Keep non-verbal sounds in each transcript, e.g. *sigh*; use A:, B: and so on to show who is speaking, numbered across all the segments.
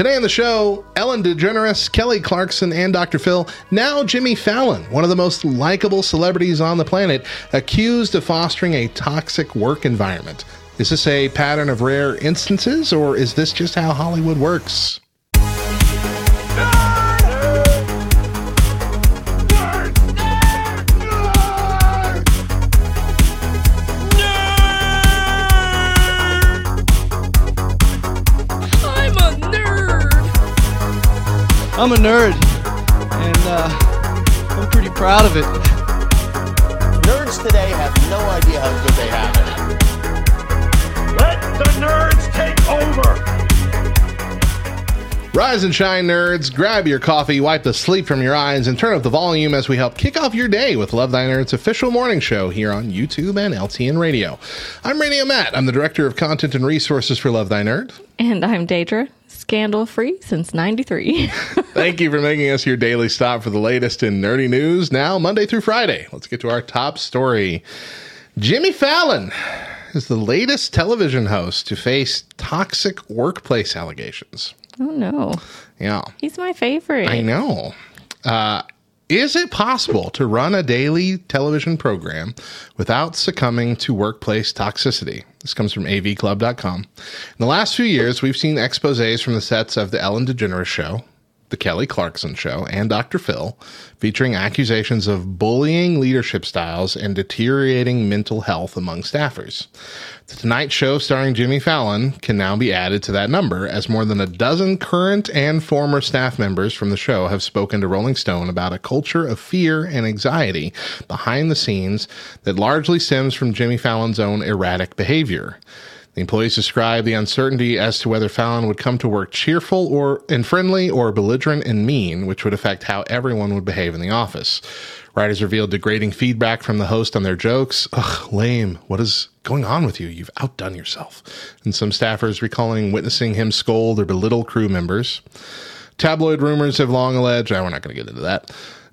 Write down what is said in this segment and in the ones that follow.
A: Today on the show, Ellen DeGeneres, Kelly Clarkson, and Dr. Phil. Now, Jimmy Fallon, one of the most likable celebrities on the planet, accused of fostering a toxic work environment. Is this a pattern of rare instances, or is this just how Hollywood works?
B: I'm a nerd,
C: and uh, I'm pretty proud of it.
D: Nerds today have no idea how good they have it.
E: Let the nerds take over!
A: Rise and shine, nerds. Grab your coffee, wipe the sleep from your eyes, and turn up the volume as we help kick off your day with Love Thy Nerd's official morning show here on YouTube and LTN Radio. I'm Radio Matt. I'm the Director of Content and Resources for Love Thy Nerd.
B: And I'm Daedra, scandal free since 93. *laughs*
A: Thank you for making us your daily stop for the latest in nerdy news now, Monday through Friday. Let's get to our top story. Jimmy Fallon is the latest television host to face toxic workplace allegations.
B: oh no.
A: Yeah.
B: He's my favorite.
A: I know. Uh, is it possible to run a daily television program without succumbing to workplace toxicity? This comes from avclub.com. In the last few years, we've seen exposes from the sets of The Ellen DeGeneres Show, The Kelly Clarkson Show, and Dr. Phil, featuring accusations of bullying leadership styles and deteriorating mental health among staffers. The Tonight Show starring Jimmy Fallon can now be added to that number, as more than a dozen current and former staff members from the show have spoken to Rolling Stone about a culture of fear and anxiety behind the scenes that largely stems from Jimmy Fallon's own erratic behavior. The employees describe the uncertainty as to whether Fallon would come to work cheerful or and friendly or belligerent and mean, which would affect how everyone would behave in the office. Writers revealed degrading feedback from the host on their jokes. Ugh, lame. What is going on with you? You've outdone yourself. And some staffers recalling witnessing him scold or belittle crew members. Tabloid rumors have long alleged, ah, we're not going to get into that.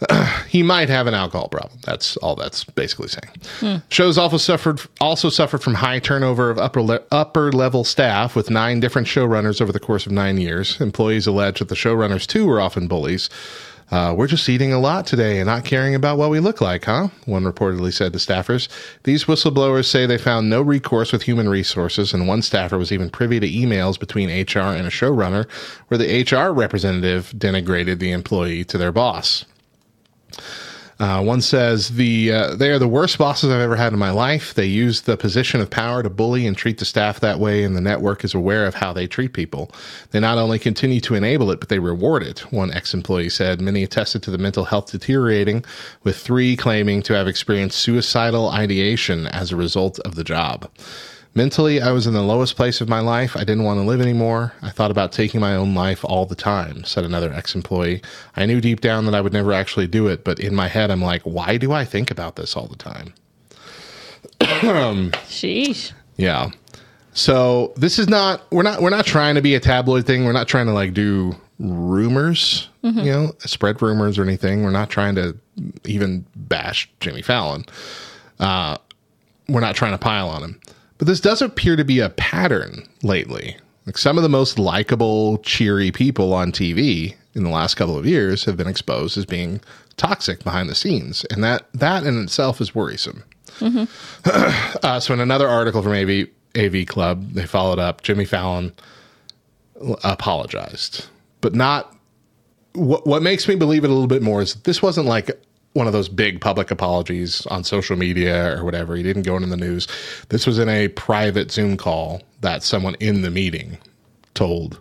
A: *clears throat* he might have an alcohol problem. That's all that's basically saying. Shows also suffered also suffered from high turnover of upper le- upper level staff with nine different showrunners over the course of nine years. Employees allege that the showrunners too were often bullies. Uh, we're just eating a lot today and not caring about what we look like, huh? One reportedly said to staffers. These whistleblowers say they found no recourse with human resources, and one staffer was even privy to emails between HR and a showrunner where the HR representative denigrated the employee to their boss. Uh, one says the uh, they are the worst bosses I've ever had in my life. They use the position of power to bully and treat the staff that way, and the network is aware of how they treat people. They not only continue to enable it, but they reward it. One ex-employee said many attested to the mental health deteriorating, with three claiming to have experienced suicidal ideation as a result of the job. Mentally, I was in the lowest place of my life. I didn't want to live anymore. I thought about taking my own life all the time, said another ex employee. I knew deep down that I would never actually do it, but in my head, I'm like, why do I think about this all the time? *coughs*
B: Sheesh.
A: Yeah. So this is not we're not we're not trying to be a tabloid thing. We're not trying to like do rumors, you know, spread rumors or anything. We're not trying to even bash Jimmy Fallon. Uh, we're not trying to pile on him. But this does appear to be a pattern lately. Like some of the most likable, cheery people on TV in the last couple of years have been exposed as being toxic behind the scenes, and that that in itself is worrisome. *clears throat* Uh, so in another article from AV AV Club, they followed up. Jimmy Fallon apologized, but not. What what makes me believe it a little bit more is this wasn't like one of those big public apologies on social media or whatever. He didn't go into the news. This was in a private Zoom call that someone in the meeting told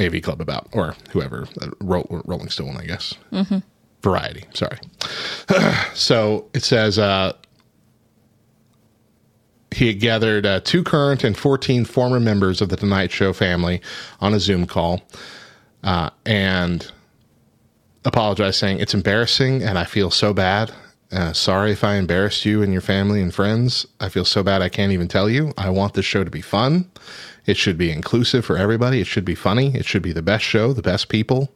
A: AV Club about, or whoever, uh, Ro- Rolling Stone, I guess. Variety, sorry. *sighs* so it says uh, he had gathered uh, two current and 14 former members of the Tonight Show family on a Zoom call uh, and apologized, saying, It's embarrassing and I feel so bad. Uh, sorry if I embarrassed you and your family and friends. I feel so bad I can't even tell you. I want this show to be fun. It should be inclusive for everybody. It should be funny. It should be the best show, the best people.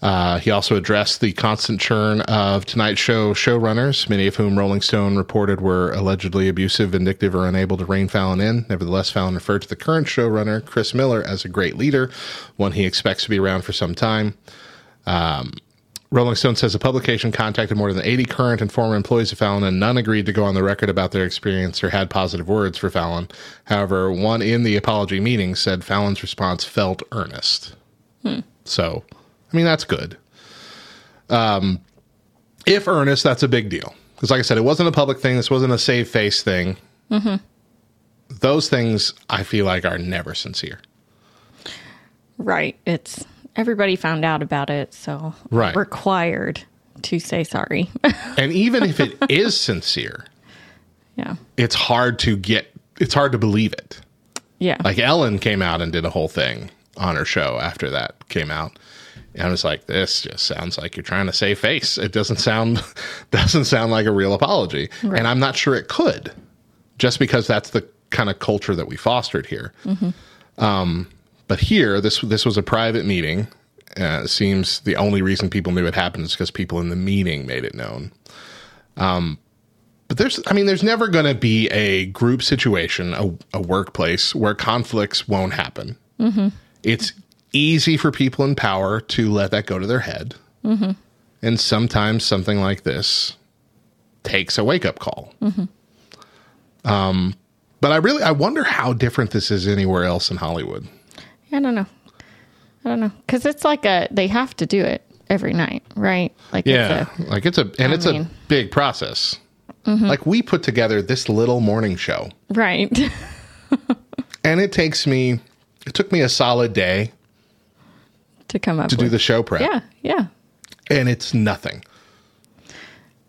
A: Uh, he also addressed the constant churn of Tonight Show showrunners, many of whom Rolling Stone reported were allegedly abusive, vindictive, or unable to rein Fallon in. Nevertheless, Fallon referred to the current showrunner, Chris Miller, as a great leader, one he expects to be around for some time. Um, Rolling Stone says the publication contacted more than 80 current and former employees of Fallon, and none agreed to go on the record about their experience or had positive words for Fallon. However, one in the apology meeting said Fallon's response felt earnest. Hmm. So, I mean, that's good. Um, if earnest, that's a big deal. Because, like I said, it wasn't a public thing. This wasn't a save face thing. Mm-hmm. Those things I feel like are never sincere.
B: Right. It's everybody found out about it, so
A: Right.
B: required to say sorry. *laughs*
A: And even if it is sincere,
B: yeah.
A: it's hard to get, it's hard to believe it.
B: Yeah.
A: Like Ellen came out and did a whole thing on her show after that came out. And I was like, this just sounds like you're trying to save face. It doesn't sound *laughs* doesn't sound like a real apology. And I'm not sure it could, just because that's the kind of culture that we fostered here. Um, but here, this this was a private meeting. Uh, it seems the only reason people knew it happened is because people in the meeting made it known. But there's, I mean, there's never going to be a group situation, a, a workplace where conflicts won't happen. It's easy for people in power to let that go to their head. And sometimes something like this takes a wake up call. Um, but I really, I wonder how different this is anywhere else in Hollywood.
B: I don't know. I don't know. Because it's like a, they have to do it every night, right? Like,
A: Yeah,
B: It's a,
A: like it's a, and
B: I
A: it's a big process. Mm-hmm. Like we put together this little morning show.
B: right. *laughs*
A: And it takes me, it took me a solid day
B: to come up
A: to do the show prep.
B: Yeah. Yeah.
A: And it's nothing.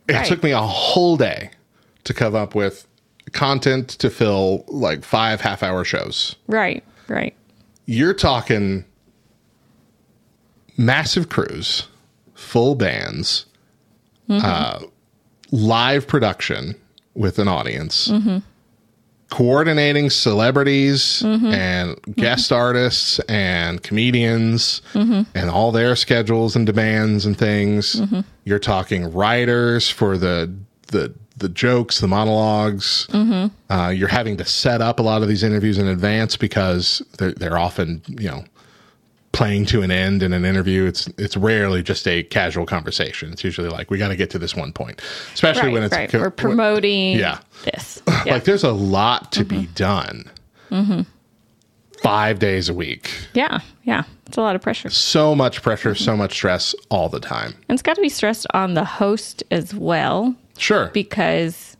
A: It
B: Right.
A: took me a whole day to come up with content to fill like five half hour shows.
B: Right. Right.
A: You're talking massive crews, full bands, uh, live production with an audience, coordinating celebrities and guest artists and comedians and all their schedules and demands and things. You're talking writers for the the the jokes, the monologues. Uh, you're having to set up a lot of these interviews in advance because they're, they're often you know playing to an end in an interview. It's it's rarely just a casual conversation. It's usually like we got to get to this one point, especially
B: Right.
A: when it's
B: right. We're promoting
A: Yeah.
B: this. *laughs* Yeah. Mm-hmm.
A: like there's a lot to be done. Five days a week,
B: yeah. Yeah. It's a lot of pressure.
A: so much pressure,
B: Mm-hmm.
A: so much stress all the time.
B: And it's got to be stressed on the host as well
A: Sure,
B: because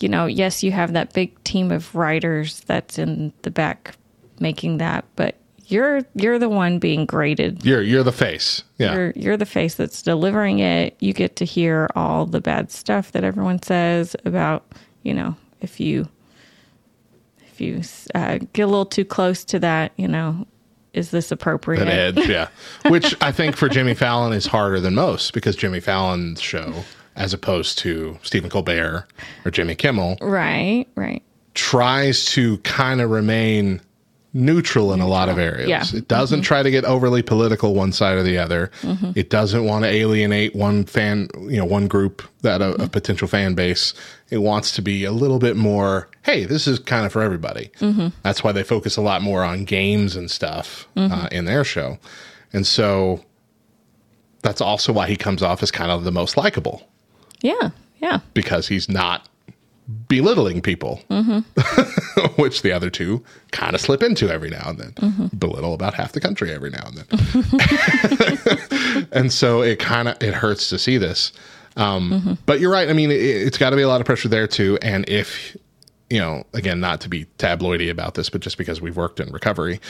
B: you know, yes, you have that big team of writers that's in the back making that, but you're you're the one being graded.
A: you're you're the face. Yeah,
B: You're you're the face that's delivering it. You get to hear all the bad stuff that everyone says about, you know, if you if you uh, get a little too close to that, you know, is this appropriate?
A: an edge. Yeah, *laughs* which I think for Jimmy Fallon is harder than most because Jimmy Fallon's show, as opposed to Stephen Colbert or Jimmy Kimmel,
B: Right, right.
A: tries to kind of remain neutral in a lot of areas.
B: Yeah. Mm-hmm.
A: It doesn't try to get overly political one side or the other. It doesn't want to alienate one fan, you know, one group that a,
B: Mm-hmm.
A: a potential fan base. It wants to be a little bit more, hey, this is kind of for everybody.
B: Mm-hmm.
A: That's why they focus a lot more on games and stuff
B: Mm-hmm.
A: uh, in their show. And so that's also why he comes off as kind of the most likable
B: Yeah, yeah.
A: because he's not belittling people,
B: Mm-hmm. *laughs*
A: which the other two kind of slip into every now and then,
B: Mm-hmm.
A: belittle about half the country every now and then. *laughs* and so it kind of it hurts to see this. Um,
B: Mm-hmm.
A: But you're right. I mean, it, it's got to be a lot of pressure there too. And if you know, again, not to be tabloidy about this, but just because we've worked in recovery,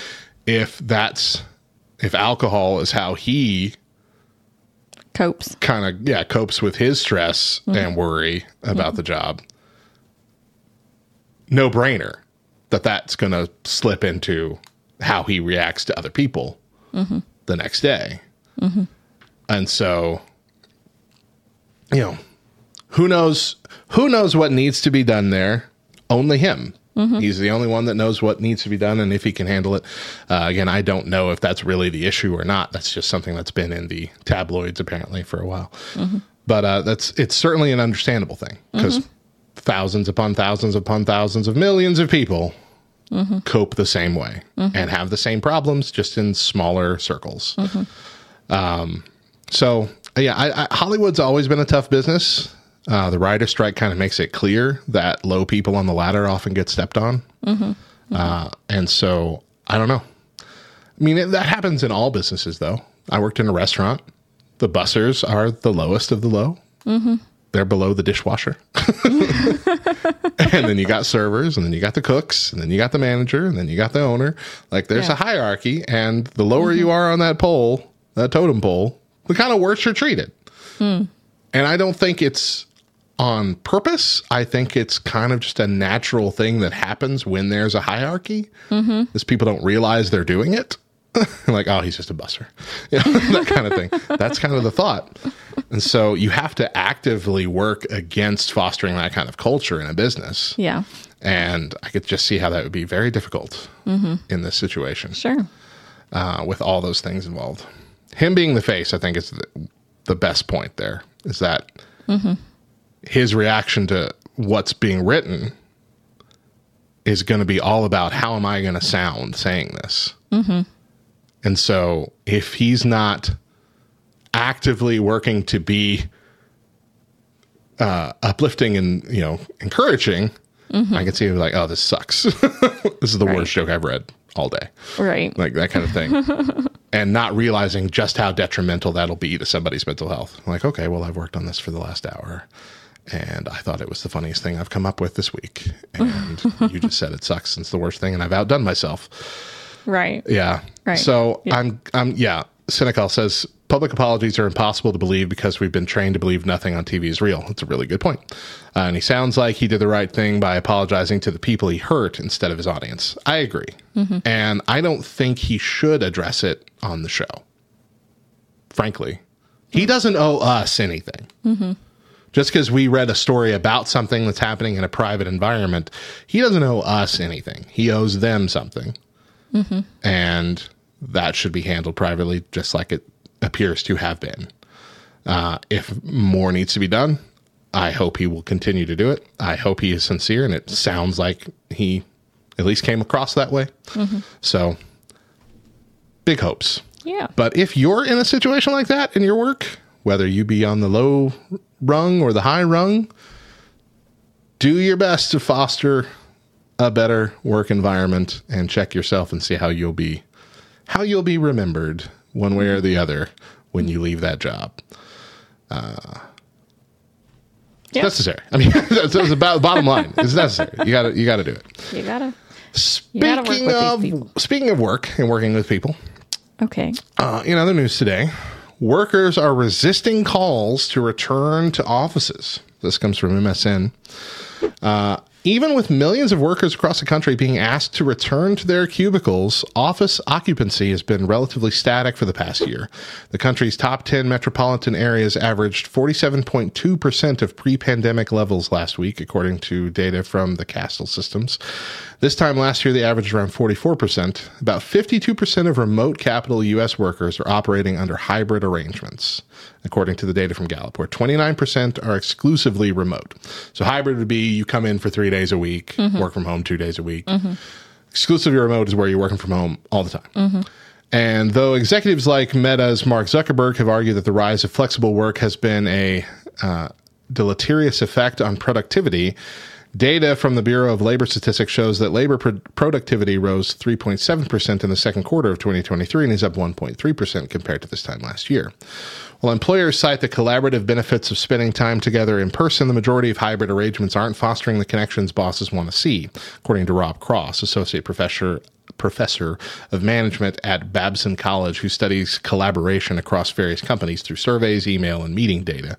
A: if that's if alcohol is how he
B: Copes.
A: kind of yeah copes with his stress mm-hmm. and worry about mm-hmm. the job. No brainer that that's going to slip into how he reacts to other people mm-hmm. the next day. And so you know who knows who knows what needs to be done there? Only him He's the only one that knows what needs to be done and if he can handle it. Uh, again, I don't know if that's really the issue or not. That's just something that's been in the tabloids apparently for a while. But uh, that's it's certainly an understandable thing because thousands upon thousands upon thousands of millions of people cope the same way and have the same problems, just in smaller circles. Um, so yeah, I, I, Hollywood's always been a tough business. Uh, the writer strike kind of makes it clear that low people on the ladder often get stepped on, Uh, and so I don't know. I mean, it, that happens in all businesses, though. I worked in a restaurant. The bussers are the lowest of the low. They're below the dishwasher. *laughs* and then you got servers, and then you got the cooks, and then you got the manager, and then you got the owner. Like there's
B: Yeah.
A: a hierarchy, and the lower you are on that pole, that totem pole, the kind of worse you're treated. And I don't think it's on purpose. I think it's kind of just a natural thing that happens when there's a hierarchy. Mm-hmm. Is people don't realize they're doing it. *laughs* like, oh, he's just a busser, *laughs* you know, that kind of thing. That's kind of the thought. And so you have to actively work against fostering that kind of culture in a business.
B: Yeah.
A: And I could just see how that would be very difficult in this situation
B: Sure.
A: uh, with all those things involved. Him being the face, I think, is the, the best point there. Is that his reaction to what's being written is going to be all about how am I going to sound saying this? And so if he's not actively working to be uh, uplifting and you know encouraging, I can see him like, oh, this sucks. *laughs* this is the
B: Right.
A: worst joke I've read all day
B: Right.
A: like that kind of thing *laughs* and not realizing just how detrimental that'll be to somebody's mental health like okay well i've worked on this for the last hour and i thought it was the funniest thing i've come up with this week and *laughs* you just said it sucks and it's the worst thing and i've outdone myself
B: right.
A: yeah
B: Right.
A: so
B: Yeah.
A: i'm i'm yeah Senecal says public apologies are impossible to believe because we've been trained to believe nothing on TV is real. That's a really good point. Uh, and he sounds like he did the right thing by apologizing to the people he hurt instead of his audience. I agree. Mm-hmm. And I don't think he should address it on the show. Frankly, he mm-hmm. doesn't owe us anything. Mm-hmm. Just because we read a story about something that's happening in a private environment, he doesn't owe us anything. He owes them something and that should be handled privately, just like it appears to have been. Uh, if more needs to be done, I hope he will continue to do it. I hope he is sincere, and it sounds like he at least came across that way. So, big hopes.
B: Yeah.
A: But if you're in a situation like that in your work, whether you be on the low rung or the high rung, do your best to foster a better work environment and check yourself and see how you'll be how you'll be remembered one way or the other when you leave that job. Uh,
B: Yeah.
A: necessary. I mean, *laughs* that's, that's about bottom line. It's necessary. You got to you got to do it.
B: You gotta.
A: Speaking
B: gotta with these
A: of speaking of work and working with people,
B: Okay.
A: uh, in other news today, workers are resisting calls to return to offices. This comes from MSN. Uh, even with millions of workers across the country being asked to return to their cubicles, office occupancy has been relatively static for the past year. The country's top 10 metropolitan areas averaged 47.2% of pre pandemic levels last week, according to data from the Kastle Systems. This time last year, they averaged around 44%. About 52% of remote capital U.S. workers are operating under hybrid arrangements, according to the data from Gallup, where 29% are exclusively remote. So hybrid would be you come in for three days a week, mm-hmm. work from home two days a week. Mm-hmm. Exclusively remote is where you're working from home all the time. Mm-hmm. And though executives like Meta's Mark Zuckerberg have argued that the rise of flexible work has been a uh, deleterious effect on productivity, data from the Bureau of Labor Statistics shows that labor pro- productivity rose 3.7% in the second quarter of 2023 and is up 1.3% compared to this time last year. While employers cite the collaborative benefits of spending time together in person, the majority of hybrid arrangements aren't fostering the connections bosses want to see, according to Rob Cross, associate professor professor of management at Babson College who studies collaboration across various companies through surveys, email, and meeting data.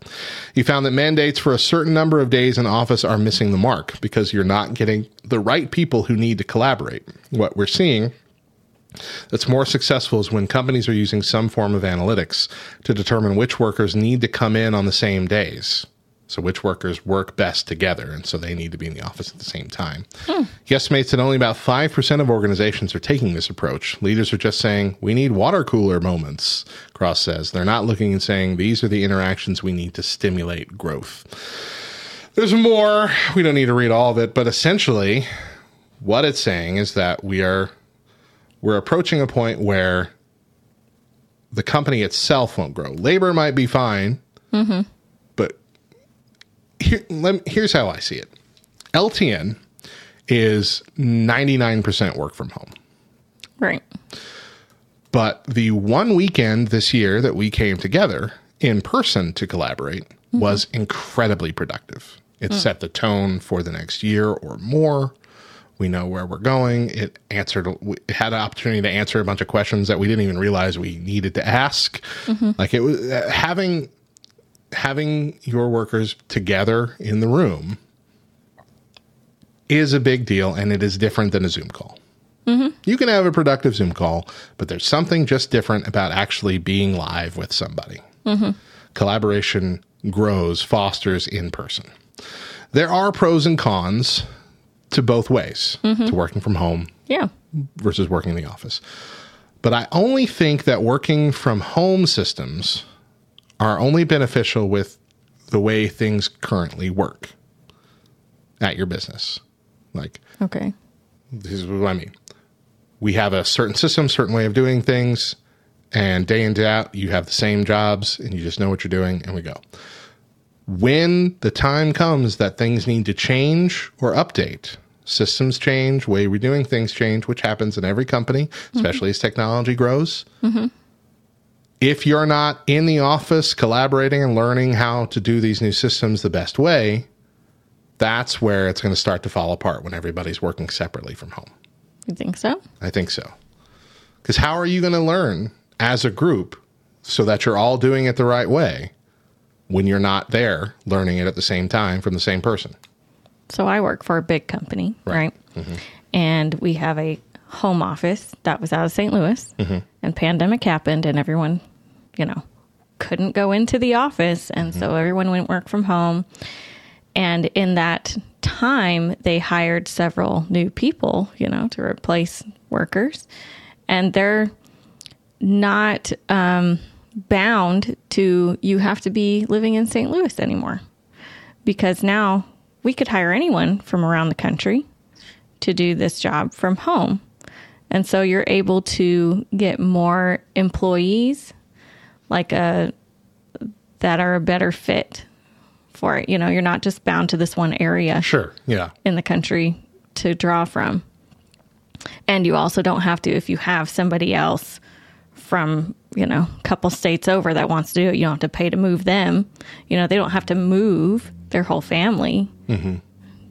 A: He found that mandates for a certain number of days in office are missing the mark because you're not getting the right people who need to collaborate. What we're seeing that's more successful is when companies are using some form of analytics to determine which workers need to come in on the same days. So, which workers work best together? And so they need to be in the office at the same time. Hmm. He estimates that only about 5% of organizations are taking this approach. Leaders are just saying, we need water cooler moments, Cross says. They're not looking and saying, these are the interactions we need to stimulate growth. There's more. We don't need to read all of it, but essentially, what it's saying is that we are we're approaching a point where the company itself won't grow. Labor might be fine, mm-hmm. but here, me, here's how I see it. LTN is 99% work from home.
B: Right.
A: But the one weekend this year that we came together in person to collaborate mm-hmm. was incredibly productive. It mm. set the tone for the next year or more. We know where we're going. It answered, we had an opportunity to answer a bunch of questions that we didn't even realize we needed to ask. Mm-hmm. Like it was uh, having having your workers together in the room is a big deal, and it is different than a Zoom call. Mm-hmm. You can have a productive Zoom call, but there's something just different about actually being live with somebody. Mm-hmm. Collaboration grows, fosters in person. There are pros and cons to both ways to mm-hmm. working from home
B: Yeah.
A: versus working in the office. But I only think that working from home systems are only beneficial with the way things currently work at your business. Like,
B: Okay.
A: this is what I mean. We have a certain system, certain way of doing things, and day in, and day out, you have the same jobs and you just know what you're doing, and we go. When the time comes that things need to change or update, systems change, way we're doing things change, which happens in every company, mm-hmm. especially as technology grows. Mm-hmm. If you're not in the office collaborating and learning how to do these new systems the best way, that's where it's going to start to fall apart when everybody's working separately from home.
B: You think so?
A: I think so. Because how are you going to learn as a group so that you're all doing it the right way when you're not there learning it at the same time from the same person?
B: So I work for a big company, right? Mm-hmm. And we have a home office that was out of St. Louis, mm-hmm. and pandemic happened, and everyone, you know, couldn't go into the office, and so mm-hmm. everyone went work from home. And in that time, they hired several new people, you know, to replace workers, and they're not um, bound to you have to be living in St. Louis anymore because now we could hire anyone from around the country to do this job from home. And so you're able to get more employees like a that are a better fit for it. You know, you're not just bound to this one area
A: Sure. Yeah.
B: in the country to draw from. And you also don't have to if you have somebody else from, you know, a couple states over that wants to do it, you don't have to pay to move them. You know, they don't have to move their whole family mm-hmm.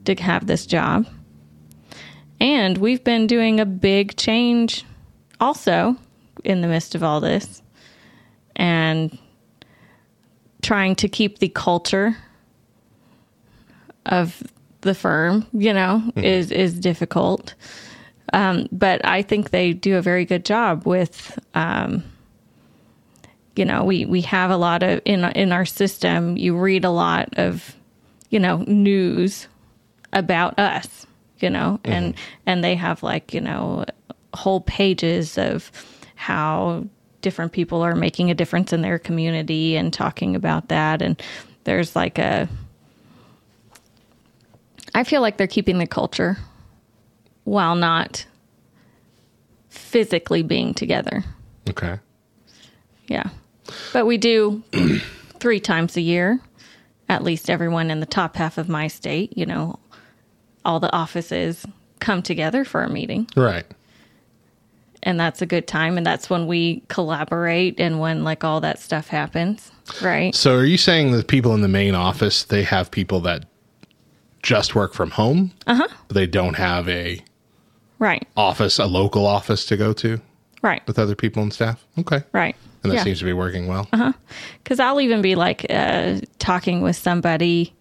B: to have this job. And we've been doing a big change also in the midst of all this and trying to keep the culture of the firm, you know, mm-hmm. is is difficult. Um, but I think they do a very good job with, um, you know, we we have a lot of in in our system. You read a lot of, you know, news about us, you know, and and they have like you know whole pages of how different people are making a difference in their community and talking about that and there's like a I feel like they're keeping the culture while not physically being together.
A: Okay.
B: Yeah. But we do *clears throat* three times a year, at least everyone in the top half of my state, you know, all the offices come together for a meeting.
A: Right.
B: And that's a good time. And that's when we collaborate and when like all that stuff happens. Right.
A: So are you saying that people in the main office, they have people that just work from home? Uh-huh. They don't have a
B: Right.
A: office, a local office to go to
B: Right.
A: with other people and staff? Okay.
B: Right.
A: And that
B: Yeah.
A: seems to be working well.
B: Because I'll even be like uh, talking with somebody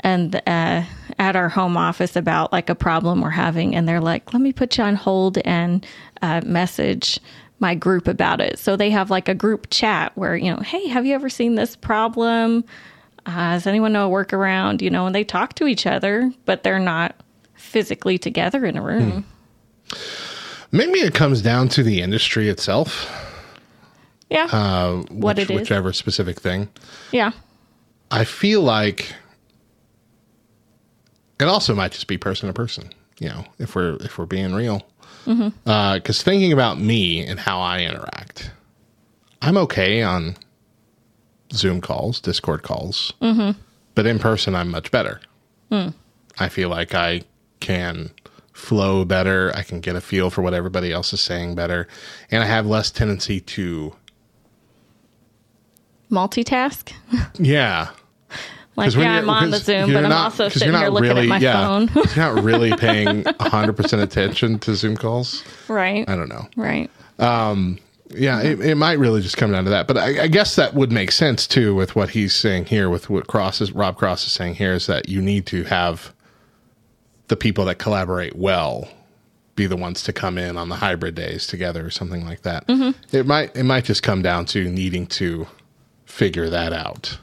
B: and uh, at our home office about like a problem we're having, and they're like, "Let me put you on hold and uh, message my group about it." So they have like a group chat where you know, "Hey, have you ever seen this problem?" Uh, does anyone know a workaround? You know, and they talk to each other, but they're not physically together in a room.
A: Maybe it comes down to the industry itself.
B: Yeah.
A: Uh,
B: What
A: which-
B: it is.
A: Whichever specific thing.
B: yeah.
A: I feel like it also might just be person to person. You know, if we're if we're being real, mm-hmm. uh, because thinking about me and how I interact, I'm okay on Zoom calls, Discord calls, mm-hmm. but in person, I'm much better. Hmm. I feel like I can flow better. I can get a feel for what everybody else is saying better, and I have less tendency to
B: Multitask. *laughs*
A: yeah.
B: Like, yeah, I'm on the Zoom, but I'm
A: not-
B: also sitting here looking at my
A: yeah,
B: phone.
A: you're not really *laughs* paying 100% attention to Zoom calls.
B: right.
A: I don't know.
B: Right.
A: Um, yeah, it, it might really just come down to that. But I, I guess that would make sense too with what he's saying here, with what Cross is, Rob Cross is saying here, is that you need to have the people that collaborate well be the ones to come in on the hybrid days together or something like that. Mm-hmm. It might it might just come down to needing to figure that out.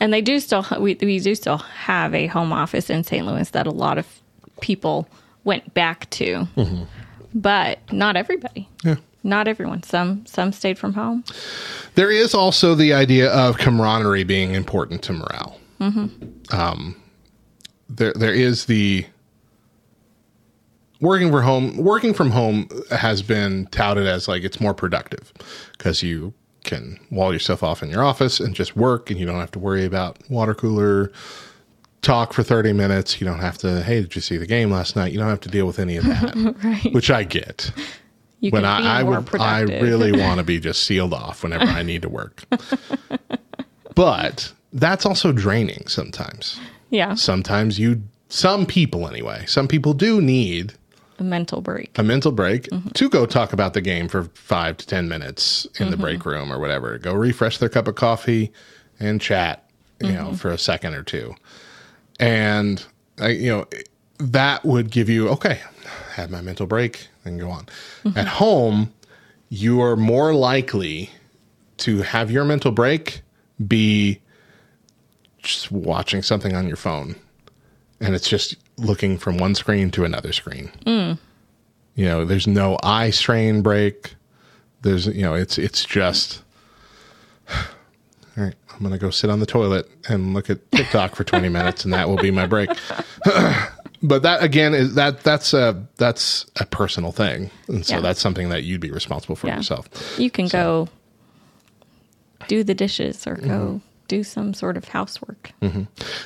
B: And they do still we we do still have a home office in St. Louis that a lot of people went back to, mm-hmm. but not everybody.
A: Yeah.
B: Not everyone. Some some stayed from home.
A: There is also the idea of camaraderie being important to morale. Mm-hmm. Um, there, there is the working from home. Working from home has been touted as like it's more productive because you can wall yourself off in your office and just work, and you don't have to worry about water cooler talk for 30 minutes. You don't have to, hey, did you see the game last night? You don't have to deal with any of that, *laughs*
B: Right.
A: which I get
B: You
A: when I, I would I really *laughs* want to be just sealed off whenever I need to work. but that's also draining sometimes.
B: yeah
A: Sometimes you some people anyway, some people do need
B: a mental break.
A: a mental break mm-hmm. to go talk about the game for 5 to 10 minutes in the break mm-hmm. room or whatever. Go refresh their cup of coffee and chat, you know, mm-hmm. for a second or two. And I, you know, that would give you okay, have my mental break and go on. At home, you are more likely to have your mental break be just watching something on your phone and it's just looking from one screen to another screen. You know, there's no eye strain break. There's, you know, it's it's just all right, I'm going to go sit on the toilet and look at TikTok for 20 minutes and that will be my break. *laughs* but that again is that that's a that's a personal thing. And so
B: Yeah.
A: that's something that you'd be responsible for
B: Yeah.
A: yourself.
B: You can go do the dishes or go
A: Mm-hmm.
B: Do some sort of housework.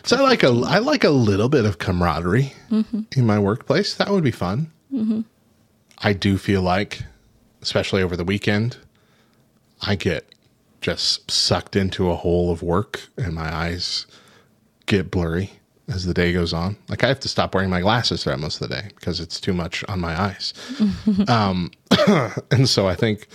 A: So I like a I like a little bit of camaraderie
B: Mm-hmm.
A: in my workplace. That would be fun. I do feel like, especially over the weekend, I get just sucked into a hole of work, and my eyes get blurry as the day goes on. Like I have to stop wearing my glasses throughout most of the day because it's too much on my eyes. *laughs* um, *coughs* and so I think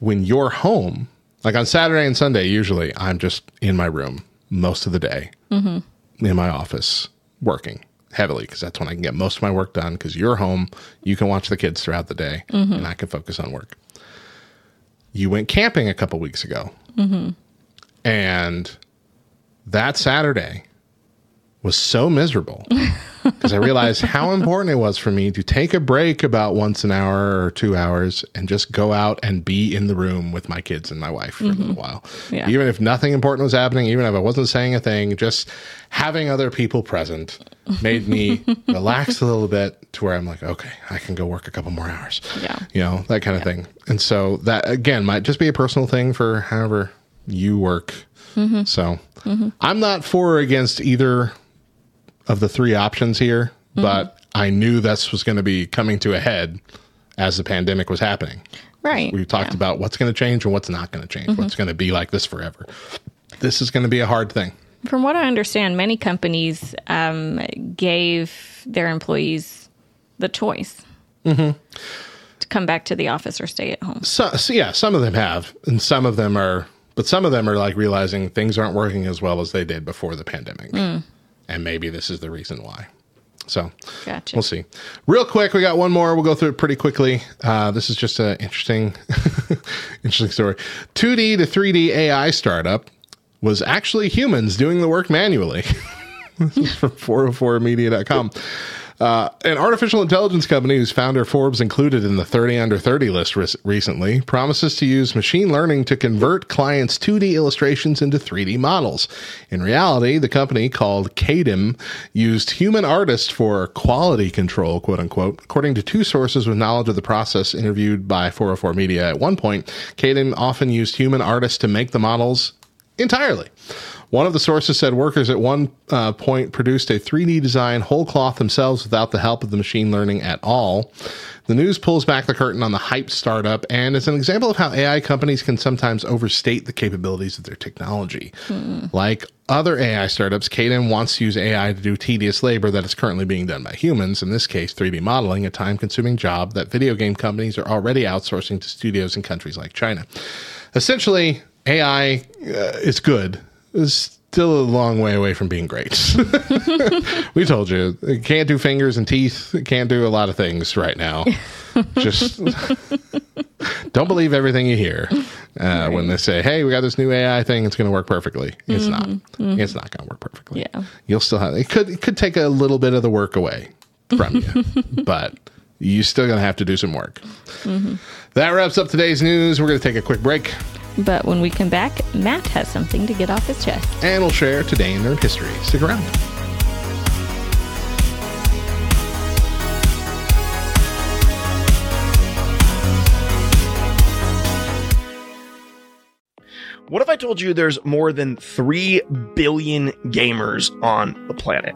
A: when you're home, like on Saturday and Sunday, usually I'm just in my room most of the day mm-hmm. in my office working heavily because that's when I can get most of my work done because you're home, you can watch the kids throughout the day, mm-hmm. and I can focus on work. You went camping a couple weeks ago, mm-hmm. and that Saturday was so miserable *laughs* because I realized how important it was for me to take a break about once an hour or two hours and just go out and be in the room with my kids and my wife for a little mm-hmm. while.
B: Yeah.
A: Even if nothing important was happening, even if I wasn't saying a thing, just having other people present made me *laughs* relax a little bit to where I'm like, okay, I can go work a couple more hours.
B: Yeah.
A: You know, that kind of thing. And so that again might just be a personal thing for however you work. Mm-hmm. So mm-hmm. I'm not for or against either of the three options here, but I knew this was going to be coming to a head as the pandemic was happening.
B: Right.
A: We talked
B: Yeah.
A: about what's going to change and what's not going to change, what's going to be like this forever. This is going to be a hard thing.
B: From what I understand, many companies um, gave their employees the choice
A: Mm-hmm.
B: to come back to the office or stay at home.
A: So, so yeah, some of them have, and some of them are, but some of them are like realizing things aren't working as well as they did before the pandemic, and maybe this is the reason why. So
B: Gotcha.
A: we'll see. Real quick, we got one more. We'll go through it pretty quickly. Uh, this is just an interesting, *laughs* interesting story. 2D to 3D AI startup was actually humans doing the work manually. *laughs* this is from 404media.com. Uh, an artificial intelligence company whose founder Forbes included in the 30 under 30 list re- recently promises to use machine learning to convert clients' 2D illustrations into 3D models. In reality, the company called Kaedim used human artists for quality control, quote unquote. According to two sources with knowledge of the process interviewed by 404 Media at one point, Kaedim often used human artists to make the models entirely. One of the sources said workers at one uh, point produced a 3D design whole cloth themselves without the help of the machine learning at all. The news pulls back the curtain on the hype startup and is an example of how AI companies can sometimes overstate the capabilities of their technology. Like other AI startups, Kaedim wants to use AI to do tedious labor that is currently being done by humans, in this case, 3D modeling, a time consuming job that video game companies are already outsourcing to studios in countries like China. Essentially, AI uh, is good. It's still a long way away from being great. *laughs* we told you, it can't do fingers and teeth. It can't do a lot of things right now. *laughs* Just don't believe everything you hear uh, when they say, "Hey, we got this new AI thing. It's going to work perfectly." It's not. Mm-hmm. Mm-hmm. It's not going to work perfectly.
B: Yeah.
A: You'll still have it. Could it could take a little bit of the work away from you, *laughs* but you're still going to have to do some work. Mm-hmm. That wraps up today's news. We're going to take a quick break,
B: But when we come back, Matt has something to get off his chest.
A: and we'll share today in nerd history. Stick around.
F: What if I told you there's more than 3 billion gamers on the planet?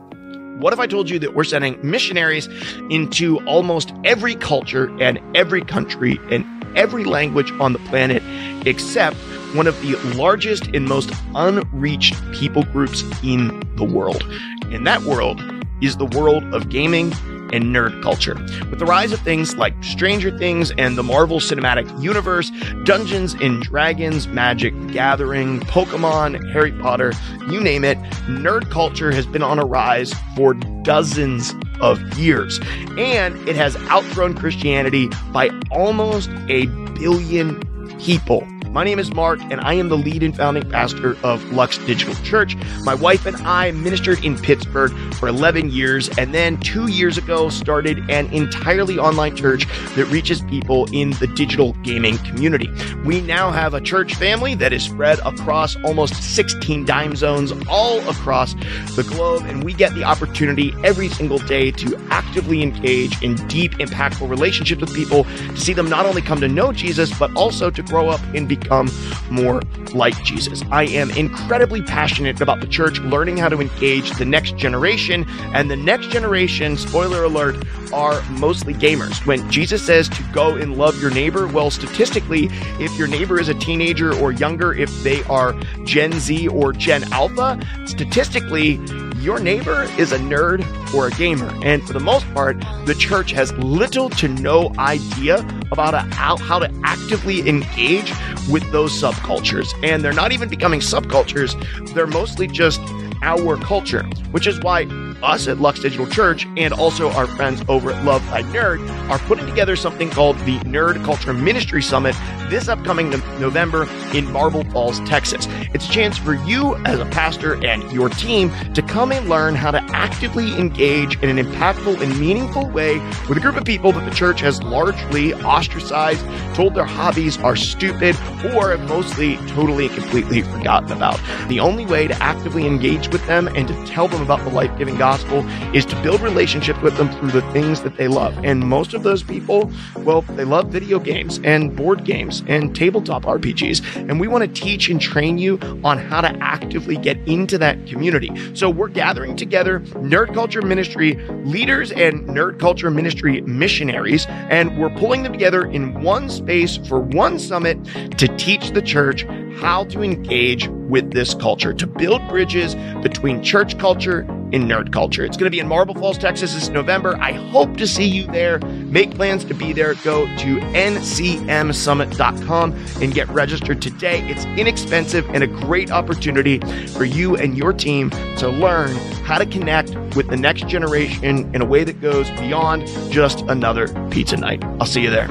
F: What if I told you that we're sending missionaries into almost every culture and every country and every language on the planet except one of the largest and most unreached people groups in the world? And that world is the world of gaming and nerd culture. With the rise of things like Stranger Things and the Marvel Cinematic Universe, Dungeons and Dragons, Magic Gathering, Pokemon, Harry Potter, you name it, nerd culture has been on a rise for dozens of years. And it has outgrown Christianity by almost a billion people. My name is Mark, and I am the lead and founding pastor of Lux Digital Church. My wife and I ministered in Pittsburgh for 11 years, and then two years ago started an entirely online church that reaches people in the digital gaming community. We now have a church family that is spread across almost 16 time zones all across the globe, and we get the opportunity every single day to actively engage in deep, impactful relationships with people to see them not only come to know Jesus, but also to grow up and become more like Jesus. I am incredibly passionate about the church learning how to engage the next generation, and the next generation, spoiler alert, are mostly gamers. When Jesus says to go and love your neighbor, well, statistically, if your neighbor is a teenager or younger, if they are Gen Z or Gen Alpha, statistically, your neighbor is a nerd or a gamer. And for the most part, the church has little to no idea about how, to actively engage with those subcultures. And they're not even becoming subcultures, they're mostly just our culture, which is why us at Lux Digital Church and also our friends over at Love Thy Nerd are putting together something called the Nerd Culture Ministry Summit this upcoming November in Marble Falls, Texas. It's a chance for you as a pastor and your team to come and learn how to actively engage in an impactful and meaningful way with a group of people that the church has largely ostracized, told their hobbies are stupid, or mostly totally and completely forgotten about. The only way to actively engage with them and to tell them about the life giving gospel is to build relationships with them through the things that they love. And most of those people, well, they love video games and board games and tabletop RPGs. And we want to teach and train you on how to actively get into that community. So we're gathering together nerd culture ministry leaders and nerd culture ministry missionaries, and we're pulling them together in one space for one summit to teach the church how to engage with this culture, to build bridges between church culture and nerd culture. It's going to be in Marble Falls, Texas this November. I hope to see you there. Make plans to be there. Go to ncmsummit.com and get registered today. It's inexpensive and a great opportunity for you and your team to learn how to connect with the next generation in a way that goes beyond just another pizza night. I'll see you there.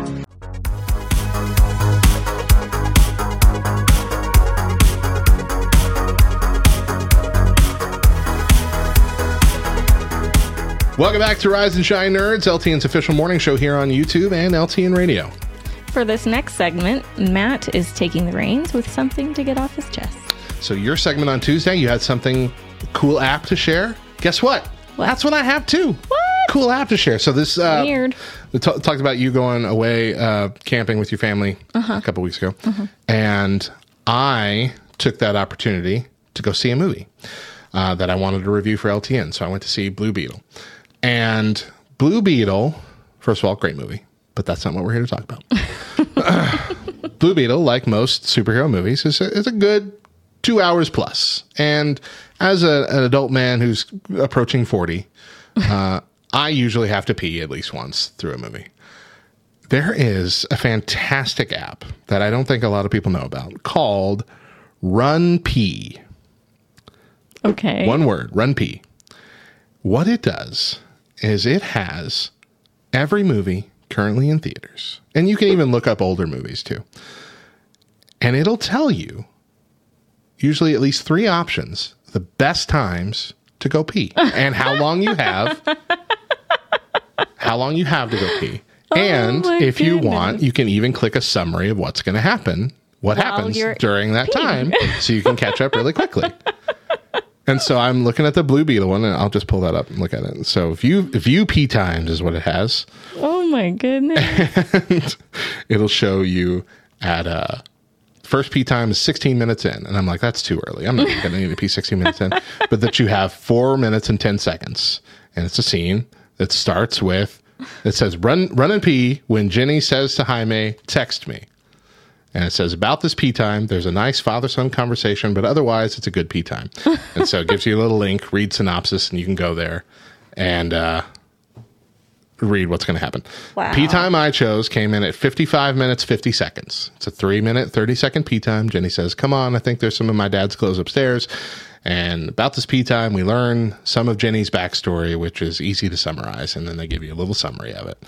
A: Welcome back to Rise and Shine Nerds, LTN's official morning show here on YouTube and LTN Radio.
B: For this next segment, Matt is taking the reins with something to get off his chest.
A: So your segment on Tuesday, you had something cool app to share. Guess what?
B: What?
A: That's what I have too.
B: What?
A: Cool app to share. So this uh,
B: Weird.
A: we ta- talked about you going away uh, camping with your family
B: Uh-huh.
A: a couple weeks ago, and I took that opportunity to go see a movie uh, that I wanted to review for LTN. So I went to see Blue Beetle, and Blue Beetle. First of all, great movie, but that's not what we're here to talk about. *laughs* Blue Beetle, like most superhero movies, is a, is a good two hours plus. And as a, an adult man who's approaching 40, uh, *laughs* I usually have to pee at least once through a movie. There is a fantastic app that I don't think a lot of people know about called RunPee.
B: Okay.
A: One word, RunPee. What it does is it has every movie currently in theaters. And you can even look up older movies too. And it'll tell you, usually at least three options, the best times to go pee *laughs* and how long you have. how long you have to go pee. Oh and
B: my
A: if you want, you can even click a summary of what's going to happen, what
B: While
A: happens during that time, so you can catch up really quickly. *laughs* And so I'm looking at the Blue Beetle one, and I'll just pull that up and look at it. So view view p times is what it has.
B: oh my goodness.
A: It'll show you at uh first p time is 16 minutes in, and I'm like, that's too early. I'm not going to need to pee 16 minutes in, *laughs* but that you have four minutes and 10 seconds, and it's a scene that starts with it says run run and pee when Jenny says to Jaime, text me. And it says about this pee time, there's a nice father son conversation, but otherwise it's a good pee time. *laughs* and so it gives you a little link, read synopsis, and you can go there and uh, read what's going to happen.
B: Wow.
A: Pee time I chose came in at 55 minutes, 50 seconds. It's a three minute, 30 second pee time. Jenny says, Come on, I think there's some of my dad's clothes upstairs. And about this pee time, we learn some of Jenny's backstory, which is easy to summarize. And then they give you a little summary of it.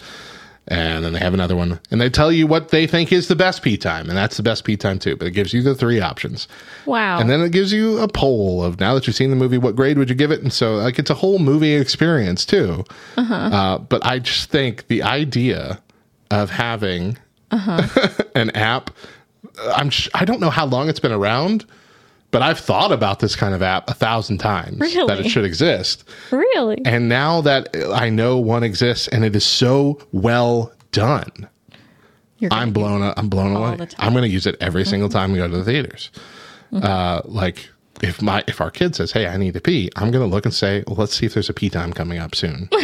A: And then they have another one, and they tell you what they think is the best pee time, and that's the best pee time too. But it gives you the three options,
B: Wow.
A: and then it gives you a poll of now that you've seen the movie, what grade would you give it? And so, like, it's a whole movie experience too. Uh, but I just think the idea of having *laughs* an app, I'm sh- I don't know how long it's been around, but I've thought about this kind of app a thousand times that it should exist.
B: really?
A: And now that I know one exists and it is so well done, I'm blown. I'm blown away.
B: Mm-hmm.
A: I'm going to use it every single time we go to the theaters. Uh, like if my if our kid says, "Hey, I need to pee," I'm going to look and say, "Well, let's see if there's a pee time coming up soon." *laughs*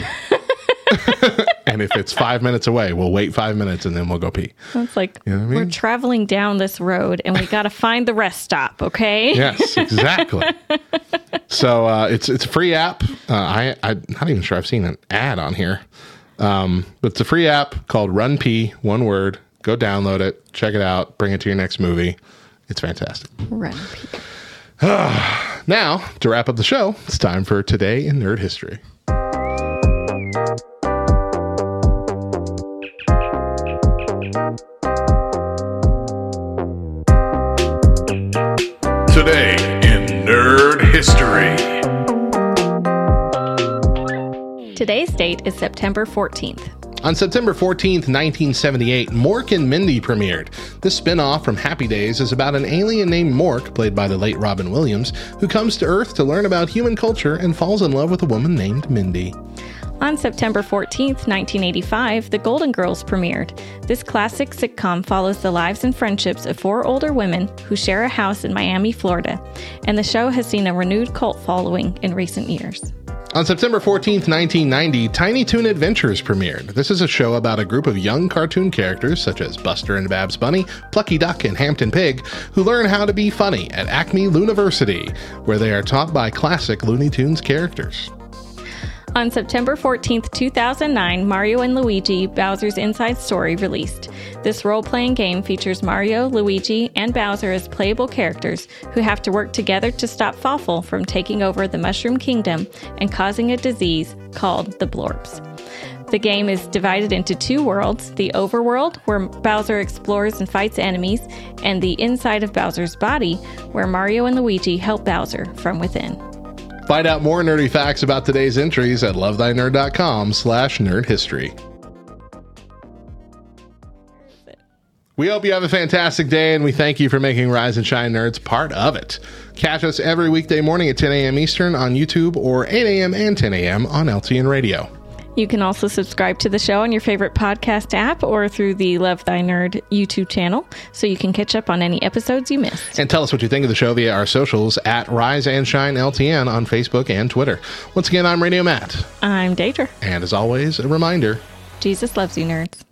A: *laughs* and if it's five minutes away, we'll wait five minutes and then we'll go pee.
B: It's like
A: know what I
B: we're traveling down this road and we *laughs* got to find the rest stop, okay?
A: Yes, exactly. so uh, it's it's a free app. Uh, I I'm not even sure I've seen an ad on here, um, but it's a free app called RunPee. One word. Go download it, check it out, bring it to your next movie. It's fantastic.
B: Run, Pete. *sighs*
A: Now to wrap up the show, it's time for today in nerd history.
E: Today in Nerd History.
B: Today's date is September 14th.
A: On September 14th, 1978, Mork and Mindy premiered. This spin off from Happy Days is about an alien named Mork, played by the late Robin Williams, who comes to Earth to learn about human culture and falls in love with a woman named Mindy.
B: On September 14th, 1985, The Golden Girls premiered. This classic sitcom follows the lives and friendships of four older women who share a house in Miami, Florida, and the show has seen a renewed cult following in recent years.
A: On September 14th, 1990, Tiny Toon Adventures premiered. This is a show about a group of young cartoon characters such as Buster and Babs Bunny, Plucky Duck, and Hampton Pig who learn how to be funny at Acme University, where they are taught by classic Looney Tunes characters.
B: On September 14, 2009, Mario and Luigi Bowser's Inside Story released. This role playing game features Mario, Luigi, and Bowser as playable characters who have to work together to stop Fawful from taking over the Mushroom Kingdom and causing a disease called the Blorbs. The game is divided into two worlds the overworld, where Bowser explores and fights enemies, and the inside of Bowser's body, where Mario and Luigi help Bowser from within.
A: Find out more nerdy facts about today's entries at lovethynerd.com slash nerd history. We hope you have a fantastic day, and we thank you for making Rise and Shine Nerds part of it. Catch us every weekday morning at 10 a.m. Eastern on YouTube or 8 a.m. and 10 a.m. on LTN Radio.
B: You can also subscribe to the show on your favorite podcast app or through the Love Thy Nerd YouTube channel so you can catch up on any episodes you missed.
A: And tell us what you think of the show via our socials at Rise and Shine LTN on Facebook and Twitter. Once again, I'm Radio Matt.
B: I'm Daedra.
A: And as always, a reminder
B: Jesus loves you, nerds.